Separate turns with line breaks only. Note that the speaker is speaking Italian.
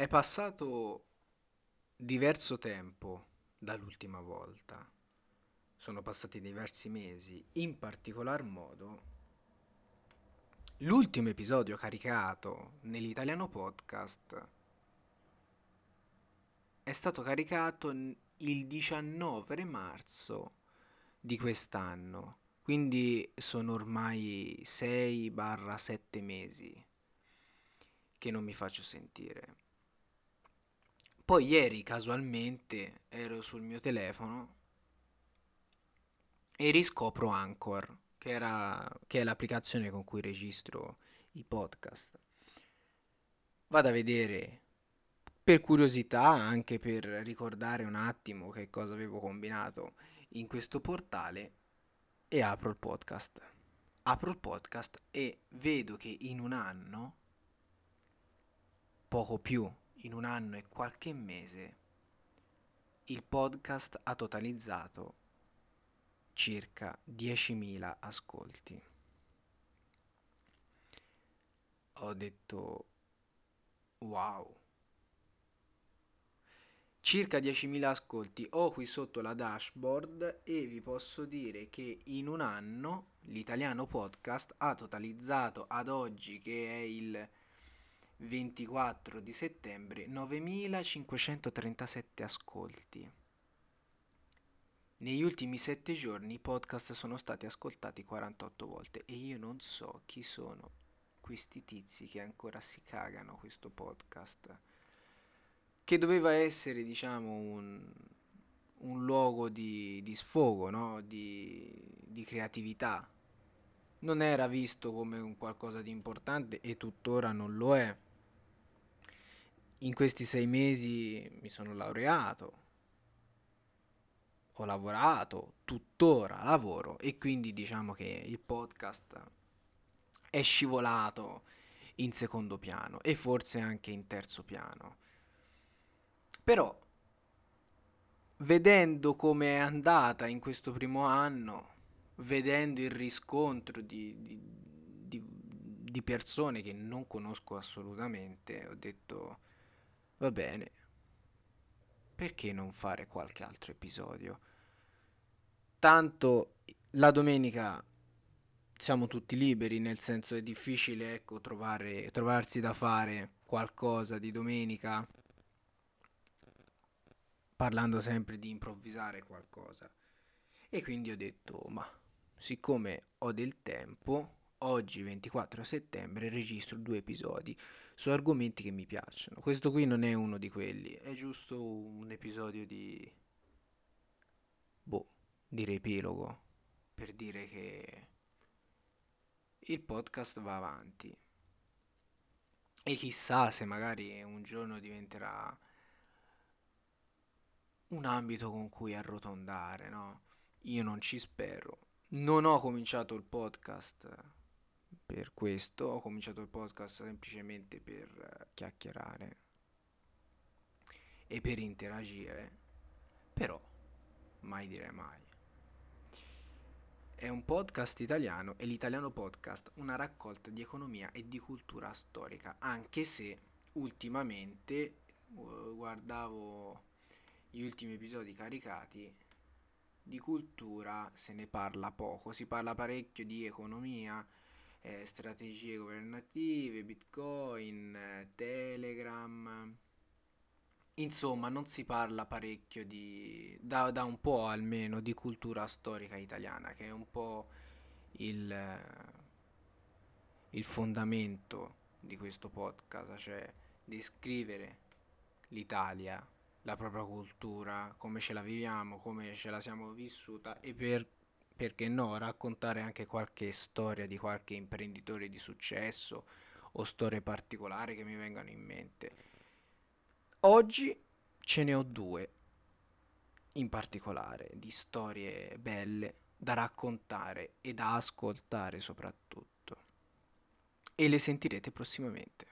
È passato diverso tempo dall'ultima volta. Sono passati diversi mesi, in particolar modo l'ultimo episodio caricato nell'italiano podcast è stato caricato il 19 marzo di quest'anno, quindi sono ormai 6-7 mesi che non mi faccio sentire. Poi ieri casualmente ero sul mio telefono e riscopro Anchor, che, era, che è l'applicazione con cui registro i podcast. Vado a vedere per curiosità, anche per ricordare un attimo che cosa avevo combinato in questo portale e apro il podcast. Apro il podcast e vedo che in un anno, poco più, in un anno e qualche mese, il podcast ha totalizzato circa 10.000 ascolti. Ho detto wow circa 10.000 ascolti ho qui sotto la dashboard e vi posso dire che in un anno l'italiano podcast ha totalizzato ad oggi che è il 24 di settembre 9.537 ascolti. Negli ultimi 7 giorni i podcast sono stati ascoltati 48 volte e io non so chi sono questi tizi che ancora si cagano questo podcast che doveva essere, diciamo, un, un luogo di, di sfogo, no? di, di creatività. Non era visto come un qualcosa di importante e tuttora non lo è. In questi sei mesi mi sono laureato, ho lavorato, tuttora lavoro e quindi diciamo che il podcast è scivolato in secondo piano e forse anche in terzo piano. Però, vedendo come è andata in questo primo anno, vedendo il riscontro di, di, di, di persone che non conosco assolutamente, ho detto, va bene, perché non fare qualche altro episodio? Tanto la domenica siamo tutti liberi, nel senso è difficile ecco, trovare, trovarsi da fare qualcosa di domenica parlando sempre di improvvisare qualcosa. E quindi ho detto, ma siccome ho del tempo, oggi 24 settembre registro due episodi su argomenti che mi piacciono. Questo qui non è uno di quelli, è giusto un episodio di... boh, di riepilogo, per dire che il podcast va avanti. E chissà se magari un giorno diventerà un ambito con cui arrotondare, no? Io non ci spero. Non ho cominciato il podcast per questo, ho cominciato il podcast semplicemente per chiacchierare e per interagire, però mai dire mai. È un podcast italiano e l'italiano podcast una raccolta di economia e di cultura storica, anche se ultimamente uh, guardavo gli ultimi episodi caricati di cultura se ne parla poco, si parla parecchio di economia, eh, strategie governative, bitcoin, telegram, insomma non si parla parecchio di, da, da, un po' almeno, di cultura storica italiana, che è un po' il, il fondamento di questo podcast, cioè descrivere l'Italia la propria cultura, come ce la viviamo, come ce la siamo vissuta e per, perché no, raccontare anche qualche storia di qualche imprenditore di successo o storie particolari che mi vengano in mente. Oggi ce ne ho due in particolare di storie belle da raccontare e da ascoltare soprattutto e le sentirete prossimamente.